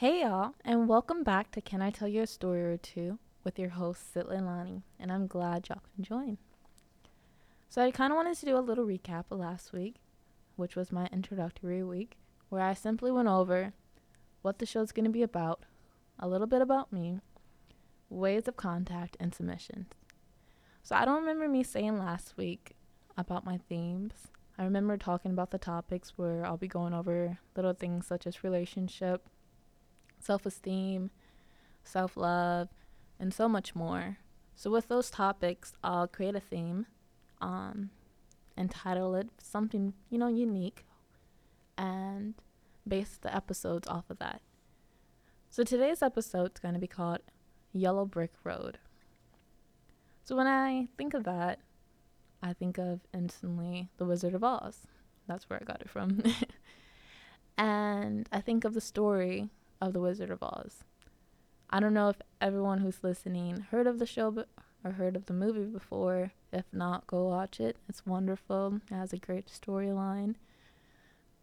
Hey y'all, and welcome back to Can I Tell You a Story or Two with your host Syd Leilani, and I'm glad y'all can join. So I kind of wanted to do a little recap of last week, which was my introductory week, where I simply went over what the show's going to be about, a little bit about me, ways of contact, and submissions. So I don't remember me saying last week about my themes. I remember talking about the topics where I'll be going over little things such as relationship, self esteem, self love, and so much more. So, with those topics, I'll create a theme, um, and title it something, you know, unique, and base the episodes off of that. So, today's episode is going to be called Yellow Brick Road. So, when I think of that, I think of instantly The Wizard of Oz. That's where I got it from. and I think of the story of The Wizard of Oz. I don't know if everyone who's listening heard of the show be- or heard of the movie before. If not, go watch it. It's wonderful. It has a great storyline.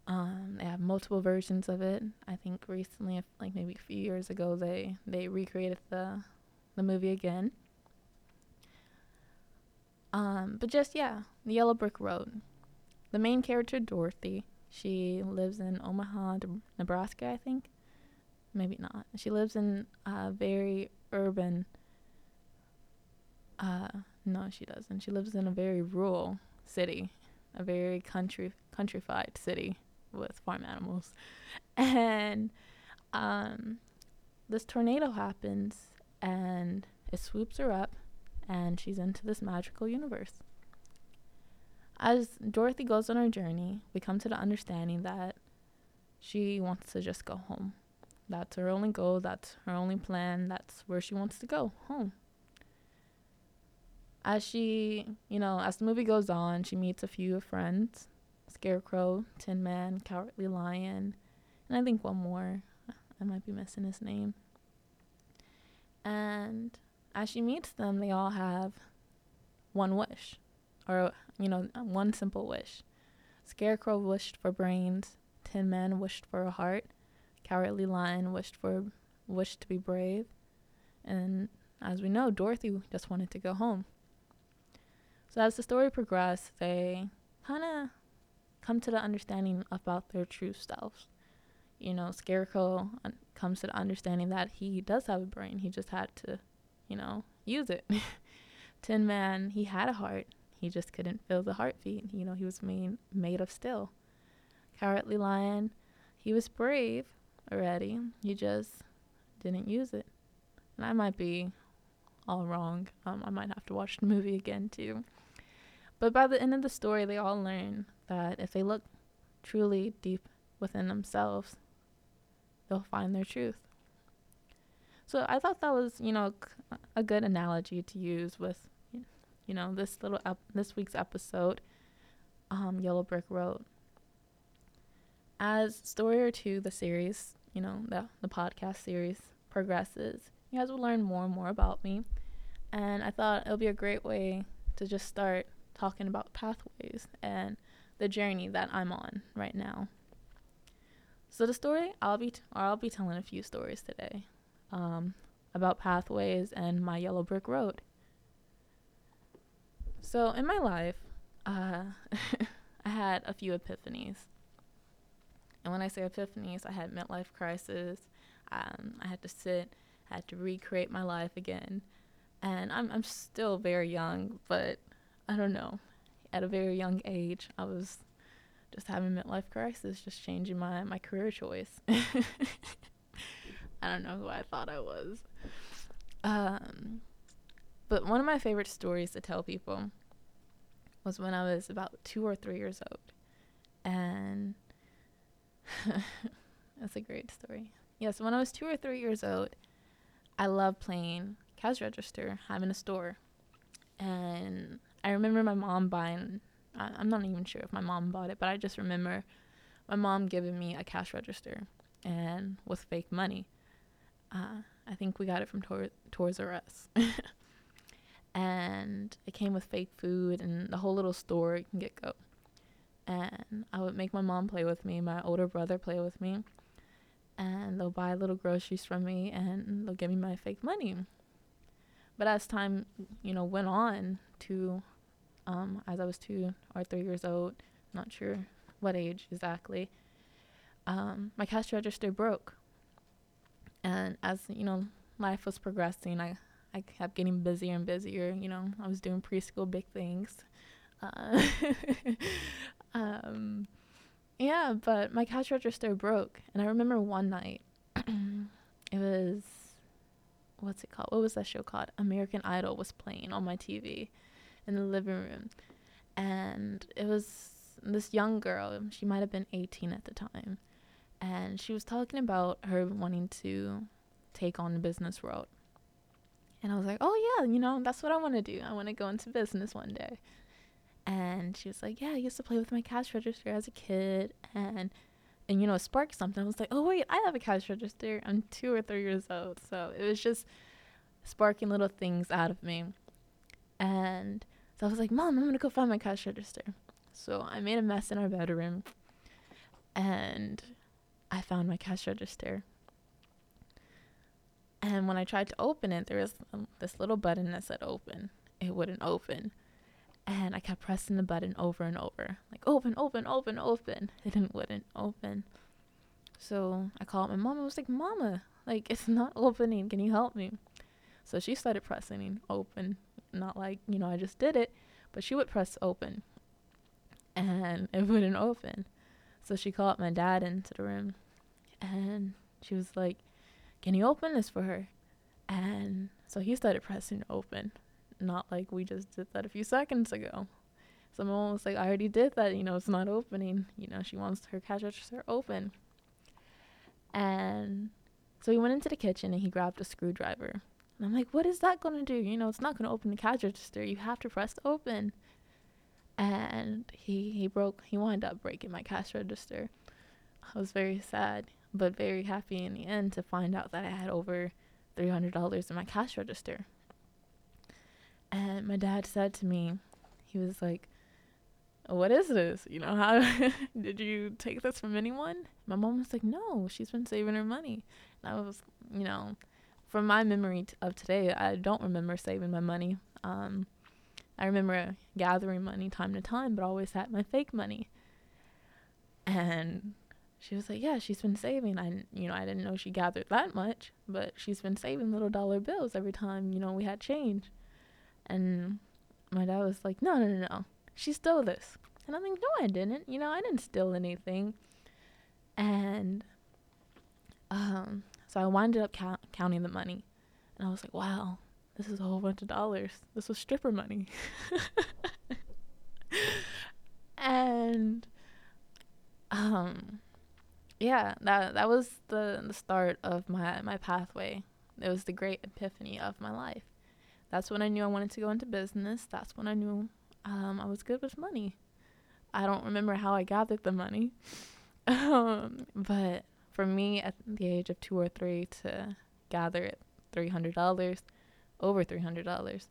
Um, they have multiple versions of it. I think recently, like maybe a few years ago, they they recreated the the movie again. Um, but just yeah, the Yellow Brick Road. The main character Dorothy, she lives in Omaha, Nebraska, I think maybe not. She lives in a very urban. Uh, no, she doesn't. She lives in a very rural city, a very country countrified city with farm animals, and um, this tornado happens and it swoops her up, and she's into this magical universe. As Dorothy goes on her journey, we come to the understanding that she wants to just go home. That's her only goal. That's her only plan. That's where she wants to go home. As she, you know, as the movie goes on, she meets a few friends Scarecrow, Tin Man, Cowardly Lion, and I think one more. I might be missing his name. And as she meets them, they all have one wish, or, you know, one simple wish. Scarecrow wished for brains, Tin Man wished for a heart, Cowardly Lion wished for wished to be brave, and as we know, Dorothy just wanted to go home. So as the story progresses, they kind of come to the understanding about their true selves. You know, Scarecrow uh, comes to the understanding that he does have a brain. He just had to, you know, use it. Tin Man, he had a heart. He just couldn't feel the heartbeat. You know, he was made made of steel. Cowardly Lion, he was brave, already. You just didn't use it. And I might be all wrong. Um, I might have to watch the movie again too. But by the end of the story, they all learn that if they look truly deep within themselves, they'll find their truth. So I thought that was, you know, a good analogy to use with, you know, this little ep- this week's episode, um, Yellow Brick Road. As story or two, the series you know, the, the podcast series progresses, you guys will learn more and more about me. And I thought it would be a great way to just start talking about pathways and the journey that I'm on right now. So the story I'll be t- I'll be telling a few stories today um, about pathways and my yellow brick road. So in my life, uh, I had a few epiphanies. And when I say epiphanies, I had midlife crisis. Um, I had to sit, I had to recreate my life again. And I'm I'm still very young, but I don't know. At a very young age, I was just having midlife crisis, just changing my my career choice. I don't know who I thought I was. Um, but one of my favorite stories to tell people was when I was about two or three years old, and That's a great story. Yes, when I was two or three years old, I loved playing cash register, having a store. And I remember my mom buying, I, I'm not even sure if my mom bought it, but I just remember my mom giving me a cash register and with fake money. Uh, I think we got it from Tor- Toys R Us. and it came with fake food and the whole little store can get go and I would make my mom play with me, my older brother play with me. and they'll buy little groceries from me and they'll give me my fake money. But as time, you know, went on to, um, as I was two or three years old, not sure what age exactly, um, my cash register broke. And as, you know, life was progressing, I, I kept getting busier and busier. You know, I was doing preschool big things. Uh, um, yeah, but my cash register broke. And I remember one night, it was, what's it called? What was that show called? American Idol was playing on my TV in the living room. And it was this young girl, she might have been 18 at the time. And she was talking about her wanting to take on the business world. And I was like, oh, yeah, you know, that's what I want to do. I want to go into business one day. And she was like, yeah, I used to play with my cash register as a kid. And, and you know, sparked something. I was like, oh, wait, I have a cash register. I'm two or three years old. So it was just sparking little things out of me. And so I was like, Mom, I'm to go find my cash register. So I made a mess in our bedroom. And I found my cash register. And when I tried to open it, there was um, this little button that said open. It wouldn't open. And I kept pressing the button over and over, like open, open, open, open. It didn't wouldn't open. So I called my mom. I was like, Mama, like it's not opening. Can you help me? So she started pressing open, not like you know I just did it, but she would press open, and it wouldn't open. So she called my dad into the room, and she was like, "Can you open this for her?" And so he started pressing open, not like we just did that a few seconds ago. Someone was like, I already did that, you know, it's not opening. You know, she wants her cash register open. And so he went into the kitchen and he grabbed a screwdriver. And I'm like, what is that going to do? You know, it's not going to open the cash register. You have to press open. And he, he broke, he wound up breaking my cash register. I was very sad, but very happy in the end to find out that I had over $300 in my cash register. And my dad said to me, he was like, what is this? You know, how did you take this from anyone? My mom was like, no, she's been saving her money. And I was, you know, from my memory t- of today, I don't remember saving my money. Um, I remember gathering money time to time, but always had my fake money. And she was like, yeah, she's been saving. I, you know, I didn't know she gathered that much, but she's been saving little dollar bills every time, you know, we had change. And my dad was like, no, no, no, no. She stole this. And I'm like, no, I didn't. You know, I didn't steal anything. And um, so I winded up count- counting the money. And I was like, wow, this is a whole bunch of dollars. This was stripper money. and um yeah, that that was the the start of my my pathway. It was the great epiphany of my life that's when I knew I wanted to go into business. That's when I knew um, I was good with money. I don't remember how I gathered the money, um, but for me at the age of two or three to gather it three hundred dollars, over three hundred dollars,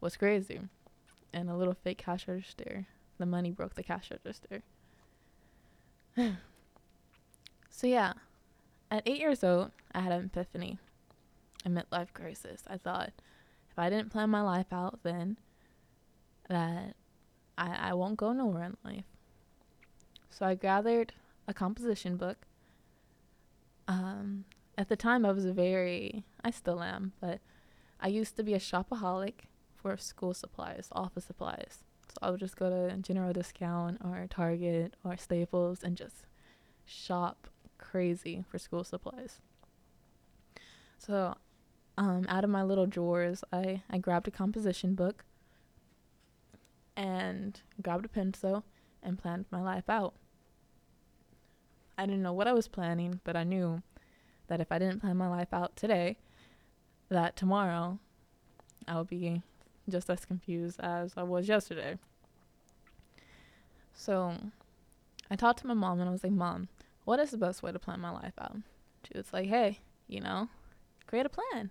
was crazy. And a little fake cash register. The money broke the cash register. so yeah, at eight years old, I had an epiphany, a midlife crisis. I thought if I didn't plan my life out then, that I, I won't go nowhere in life. So I gathered a composition book. Um, at the time, I was very, I still am, but I used to be a shopaholic for school supplies, office supplies. So I would just go to General Discount or Target or Staples and just shop crazy for school supplies. So um, out of my little drawers, I, I grabbed a composition book and grabbed a pencil and planned my life out. I didn't know what I was planning, but I knew that if I didn't plan my life out today, that tomorrow I would be just as confused as I was yesterday. So I talked to my mom and I was like, Mom, what is the best way to plan my life out? She was like, Hey, you know, create a plan.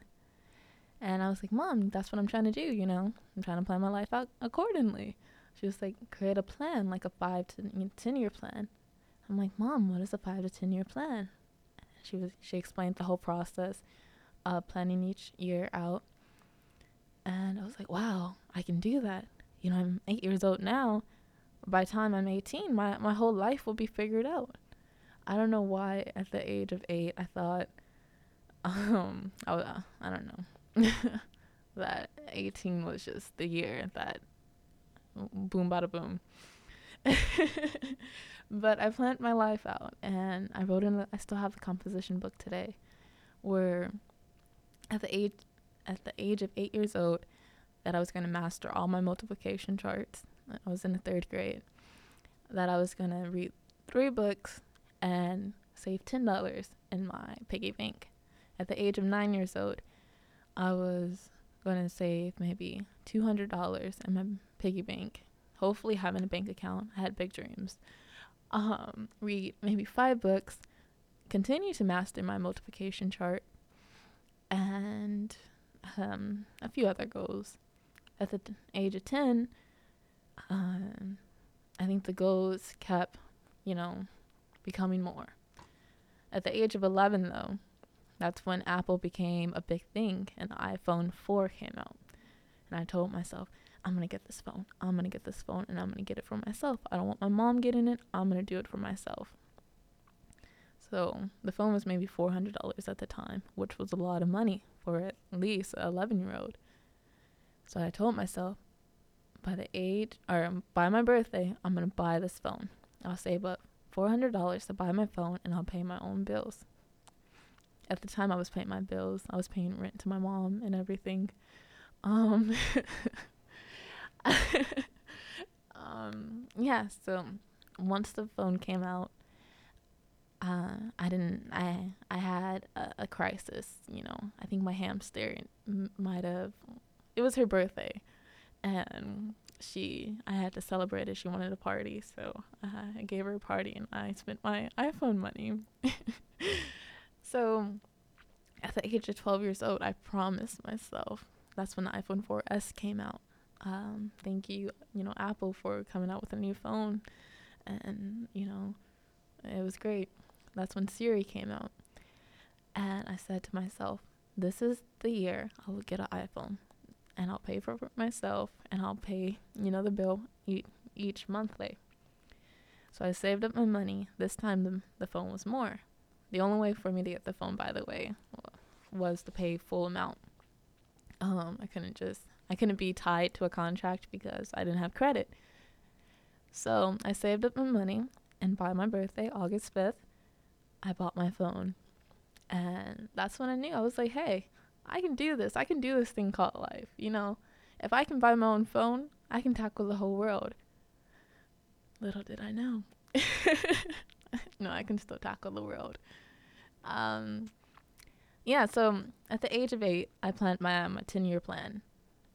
And I was like, Mom, that's what I'm trying to do, you know? I'm trying to plan my life out accordingly. She was like, create a plan, like a five to ten year plan. I'm like, Mom, what is a five to ten year plan? she was she explained the whole process of planning each year out. And I was like, wow, I can do that. You know, I'm eight years old now. By the time I'm 18, my, my whole life will be figured out. I don't know why at the age of eight I thought, um, I, I don't know, that 18 was just the year that boom bada boom. but I planned my life out and I wrote in the, I still have the composition book today where at the age at the age of 8 years old that I was going to master all my multiplication charts. I was in the 3rd grade. That I was going to read 3 books and save $10 in my piggy bank. At the age of 9 years old, I was going to save maybe $200 in my piggy bank. Hopefully, having a bank account. I had big dreams. Um, read maybe five books, continue to master my multiplication chart, and um, a few other goals. At the age of 10, um, I think the goals kept, you know, becoming more. At the age of 11, though, that's when Apple became a big thing and the iPhone 4 came out. And I told myself, I'm going to get this phone. I'm going to get this phone and I'm going to get it for myself. I don't want my mom getting it. I'm going to do it for myself. So the phone was maybe $400 at the time, which was a lot of money for at least an 11 year old. So I told myself, by the age, or by my birthday, I'm going to buy this phone. I'll save up $400 to buy my phone and I'll pay my own bills. At the time, I was paying my bills. I was paying rent to my mom and everything. Um, um, yeah, so once the phone came out, uh, I didn't. I I had a, a, crisis. You know, I think my hamster might have. It was her birthday, and she. I had to celebrate it. She wanted a party, so I gave her a party, and I spent my iPhone money. so, at the age of twelve years old, I promised myself. That's when the iPhone 4S came out. Um, thank you, you know, Apple for coming out with a new phone, and you know, it was great that's when Siri came out. And I said to myself, this is the year I will get an iPhone and I'll pay for it myself and I'll pay, you know, the bill e- each monthly. So I saved up my money. This time the, the phone was more. The only way for me to get the phone, by the way, was to pay full amount. Um, I couldn't just, I couldn't be tied to a contract because I didn't have credit. So I saved up my money and by my birthday, August 5th, I bought my phone. And that's when I knew I was like, hey, I can do this. I can do this thing called life. You know, if I can buy my own phone, I can tackle the whole world. Little did I know. no, I can still tackle the world. Um, yeah, so at the age of eight, I planned my, my 10 year plan.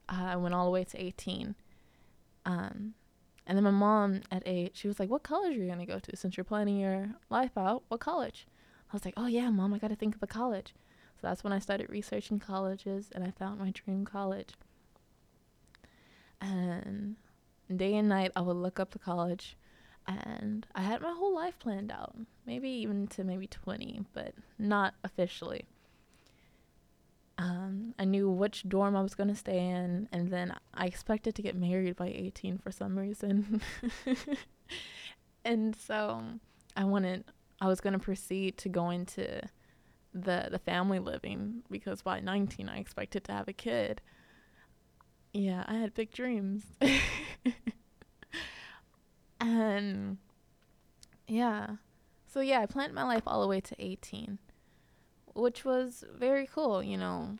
Uh, I went all the way to 18. Um, and then my mom at eight, she was like, What college are you going to go to since you're planning your life out? What college? I was like, Oh, yeah, mom, I got to think of a college. So that's when I started researching colleges and I found my dream college. And day and night, I would look up the college and I had my whole life planned out, maybe even to maybe 20, but not officially um, I knew which dorm I was going to stay in, and then I expected to get married by 18 for some reason. and so I wanted, I was going to proceed to go into the the family living because by 19 I expected to have a kid. Yeah, I had big dreams. and yeah. So yeah, I planned my life all the way to 18 which was very cool. You know,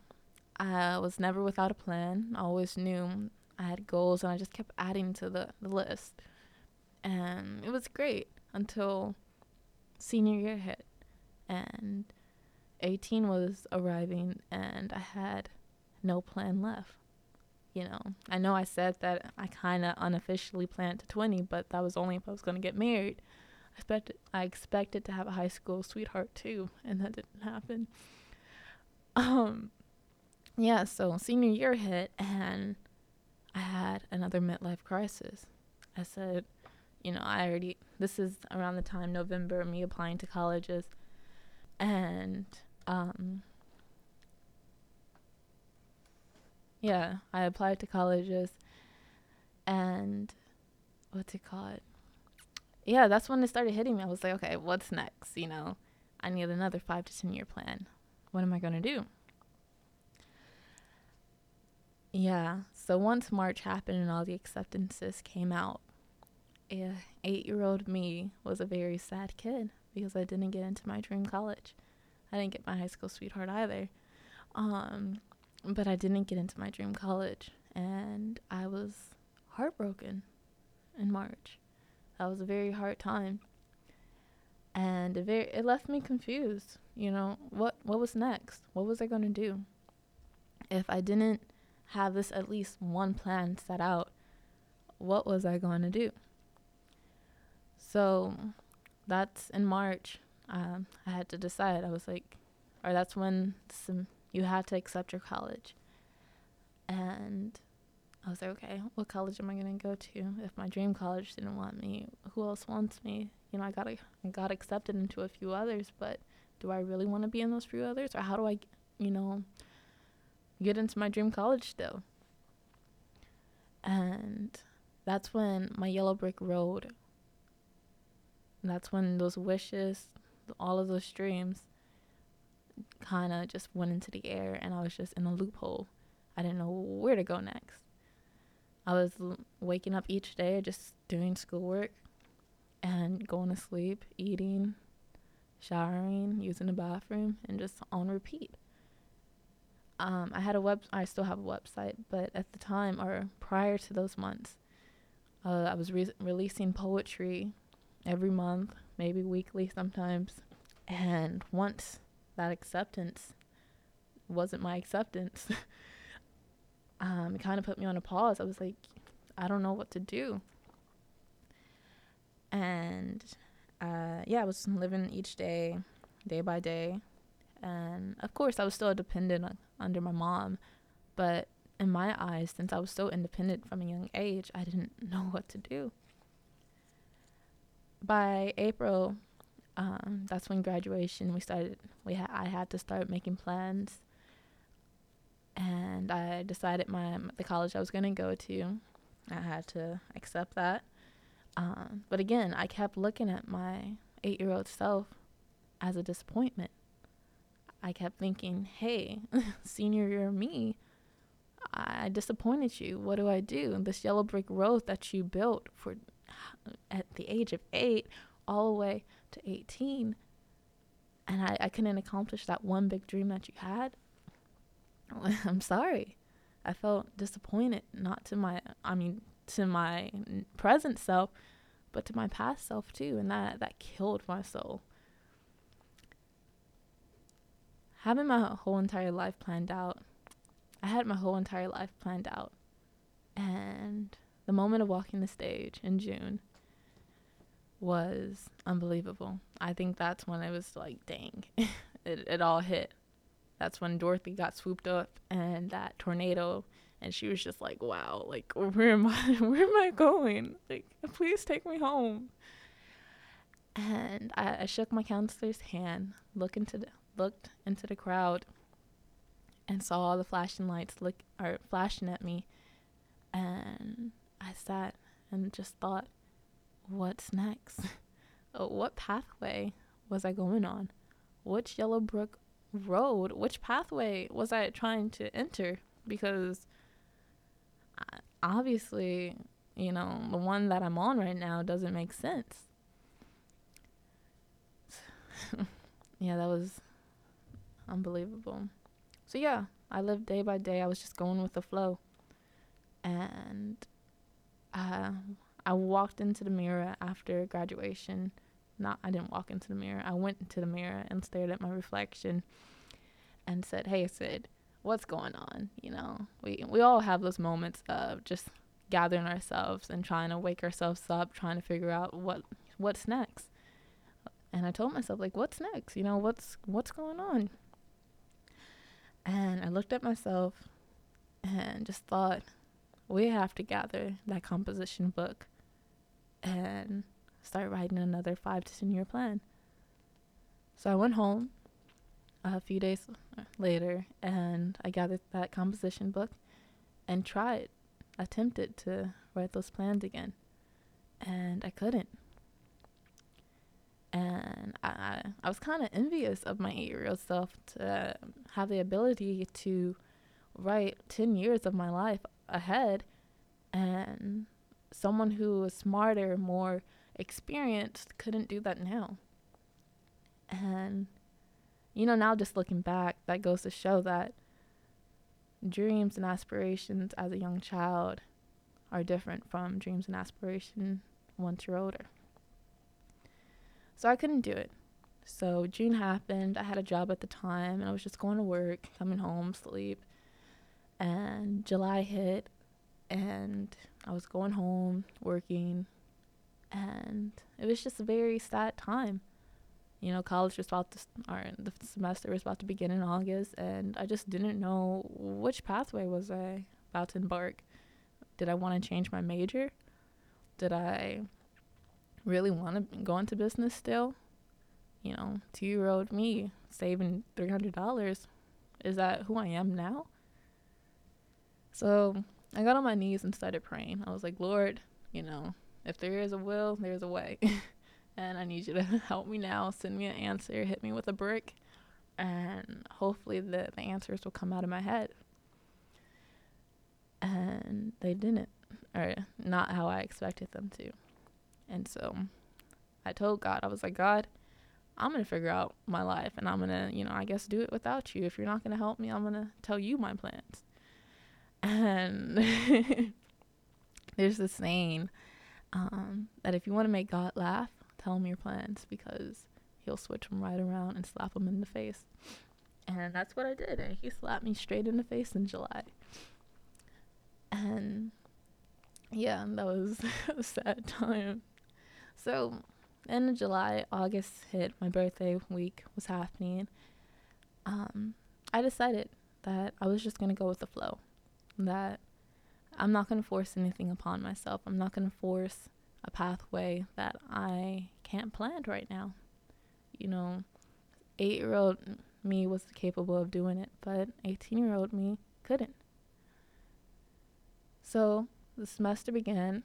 I was never without a plan. I always knew I had goals, and I just kept adding to the, the list. And it was great until senior year hit, and 18 was arriving, and I had no plan left. You know, I know I said that I kind of unofficially planned to 20, but that was only if I was going to get married I expected I expected to have a high school sweetheart too, and that didn't happen. Um, yeah, so senior year hit, and I had another midlife crisis. I said, you know, I already this is around the time November me applying to colleges. and um, yeah, I applied to colleges, and what's it called? Yeah, that's when it started hitting me. I was like, okay, what's next? You know, I need another five to ten year plan. What am I gonna do? Yeah, so once March happened and all the acceptances came out, yeah, eight year old me was a very sad kid because I didn't get into my dream college. I didn't get my high school sweetheart either. Um, but I didn't get into my dream college and I was heartbroken in March. That was a very hard time. And it very it left me confused. You know, what what was next? What was I going to do? If I didn't have this at least one plan set out, what was I going to do? So that's in March. Um, I had to decide. I was like, or that's when some you had to accept your college. And I was like, okay, what college am I gonna go to? If my dream college didn't want me, who else wants me? You know, I got I got accepted into a few others, but do I really want to be in those few others, or how do I, you know, get into my dream college still? And that's when my yellow brick road. That's when those wishes, all of those dreams, kind of just went into the air, and I was just in a loophole. I didn't know where to go next. I was l- waking up each day just doing schoolwork and going to sleep, eating, showering, using the bathroom, and just on repeat. Um, I had a web. I still have a website, but at the time or prior to those months, uh, I was re- releasing poetry every month, maybe weekly sometimes. And once that acceptance wasn't my acceptance, um, it kind of put me on a pause. I was like, I don't know what to do. And uh, yeah, I was living each day, day by day. And of course, I was still dependent under my mom. But in my eyes, since I was so independent from a young age, I didn't know what to do. By April, um, that's when graduation we started. We ha- I had to start making plans and I decided my the college I was gonna go to. I had to accept that. Um, but again, I kept looking at my eight year old self as a disappointment. I kept thinking, hey, senior year me, I disappointed you. What do I do? This yellow brick road that you built for at the age of eight all the way to 18, and I, I couldn't accomplish that one big dream that you had. I'm sorry. I felt disappointed, not to my, I mean, to my present self, but to my past self too, and that that killed my soul. Having my whole entire life planned out, I had my whole entire life planned out, and the moment of walking the stage in June was unbelievable. I think that's when it was like, dang, it it all hit that's when Dorothy got swooped up and that tornado and she was just like, Wow, like where am I where am I going? Like, please take me home. And I, I shook my counselor's hand, look into the, looked into the crowd and saw all the flashing lights look or flashing at me and I sat and just thought, What's next? what pathway was I going on? Which yellow brick road, which pathway was I trying to enter? Because obviously, you know, the one that I'm on right now doesn't make sense. yeah, that was unbelievable. So, yeah, I lived day by day. I was just going with the flow. And uh, I walked into the mirror after graduation not I didn't walk into the mirror. I went into the mirror and stared at my reflection and said, "Hey, Syd, what's going on?" You know, we we all have those moments of just gathering ourselves and trying to wake ourselves up, trying to figure out what what's next. And I told myself like, "What's next? You know, what's what's going on?" And I looked at myself and just thought, we have to gather that composition book and start writing another five to ten year plan. So I went home a few days later and I gathered that composition book and tried, attempted to write those plans again. And I couldn't. And I, I was kind of envious of my eight year old self to have the ability to write 10 years of my life ahead. And someone who was smarter, more experienced, couldn't do that now. And, you know, now just looking back, that goes to show that dreams and aspirations as a young child are different from dreams and aspirations once you're older. So I couldn't do it. So June happened. I had a job at the time and I was just going to work, coming home, sleep. And July hit and I was going home, working, and it was just a very sad time. You know, college was about to, or the semester was about to begin in August, and I just didn't know which pathway was I about to embark. Did I want to change my major? Did I really want to go into business still? You know, two year old me saving $300. Is that who I am now? So I got on my knees and started praying. I was like, Lord, you know, if there is a will, there's a way. and I need you to help me now. Send me an answer, hit me with a brick, and hopefully the, the answers will come out of my head. And they didn't, or not how I expected them to. And so I told God, I was like, God, I'm going to figure out my life and I'm going to, you know, I guess do it without you. If you're not going to help me, I'm going to tell you my plans. And there's this saying um, that if you want to make God laugh, tell him your plans because he'll switch them right around and slap them in the face. And that's what I did. And He slapped me straight in the face in July. And yeah, that was a sad time. So, in July, August hit, my birthday week was happening. Um, I decided that I was just going to go with the flow that I'm not going to force anything upon myself. I'm not going to force a pathway that I can't plan right now. You know, eight year old me was capable of doing it, but 18 year old me couldn't. So the semester began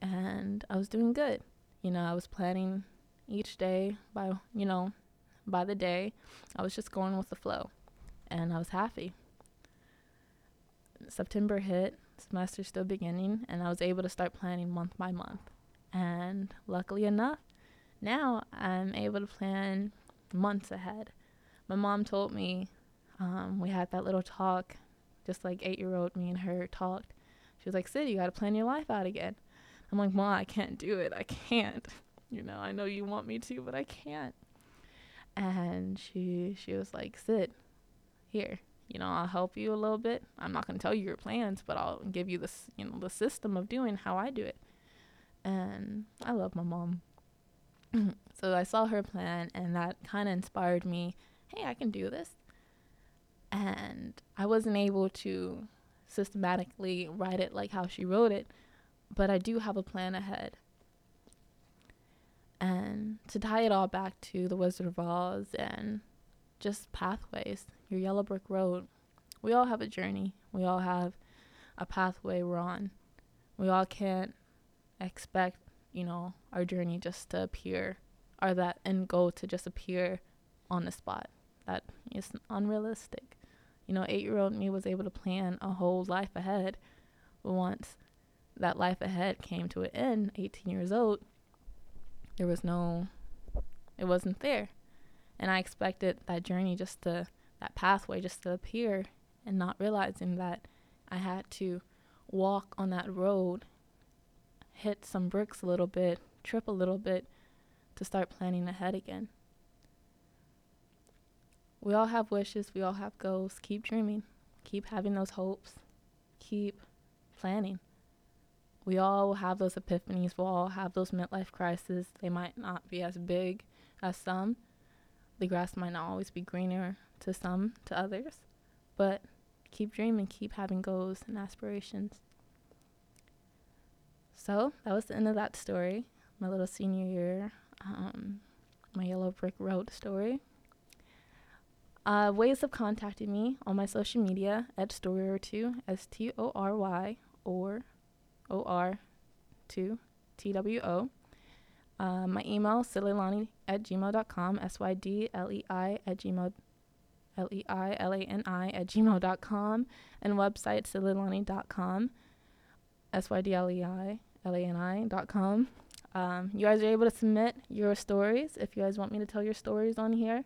and I was doing good. You know, I was planning each day by, you know, by the day. I was just going with the flow and I was happy. September hit, semester still beginning, and I was able to start planning month by month. And luckily enough, now I'm able to plan months ahead. My mom told me, um, we had that little talk, just like eight year old me and her talked. She was like, Syd, you got to plan your life out again. I'm like, Mom, I can't do it. I can't. You know, I know you want me to, but I can't. And she she was like, Syd, here, you know, I'll help you a little bit. I'm not going to tell you your plans, but I'll give you this, you know, the system of doing how I do it. And I love my mom. so I saw her plan and that kind of inspired me, hey, I can do this. And I wasn't able to systematically write it like how she wrote it, but I do have a plan ahead. And to tie it all back to the Wizard of Oz and just pathways, your yellow brick road. We all have a journey. We all have a pathway we're on. We all can't expect, you know, our journey just to appear or that end goal to just appear on the spot. That is unrealistic. You know, eight year old me was able to plan a whole life ahead. Once that life ahead came to an end, 18 years old, there was no, it wasn't there. And I expected that journey just to, that pathway just to appear and not realizing that I had to walk on that road, hit some bricks a little bit, trip a little bit to start planning ahead again. We all have wishes, we all have goals. Keep dreaming, keep having those hopes, keep planning. We all have those epiphanies, we all have those midlife crises. They might not be as big as some, the grass might not always be greener to some, to others, but keep dreaming, keep having goals and aspirations. So that was the end of that story, my little senior year, um, my yellow brick road story. Uh, ways of contacting me on my social media at story or two, S T O R Y or O R two T W O. Uh, my email, sydleilani at gmail.com, S Y D L E I at gmail L E I L A N I at gmail.com, and website sydleilani.com, S Y D L E I L A N I.com. Um, you guys are able to submit your stories if you guys want me to tell your stories on here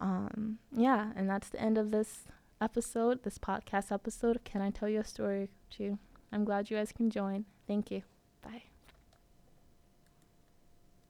um, yeah, and that's the end of this episode, this podcast episode. Can I tell you a story too? I'm glad you guys can join. Thank you.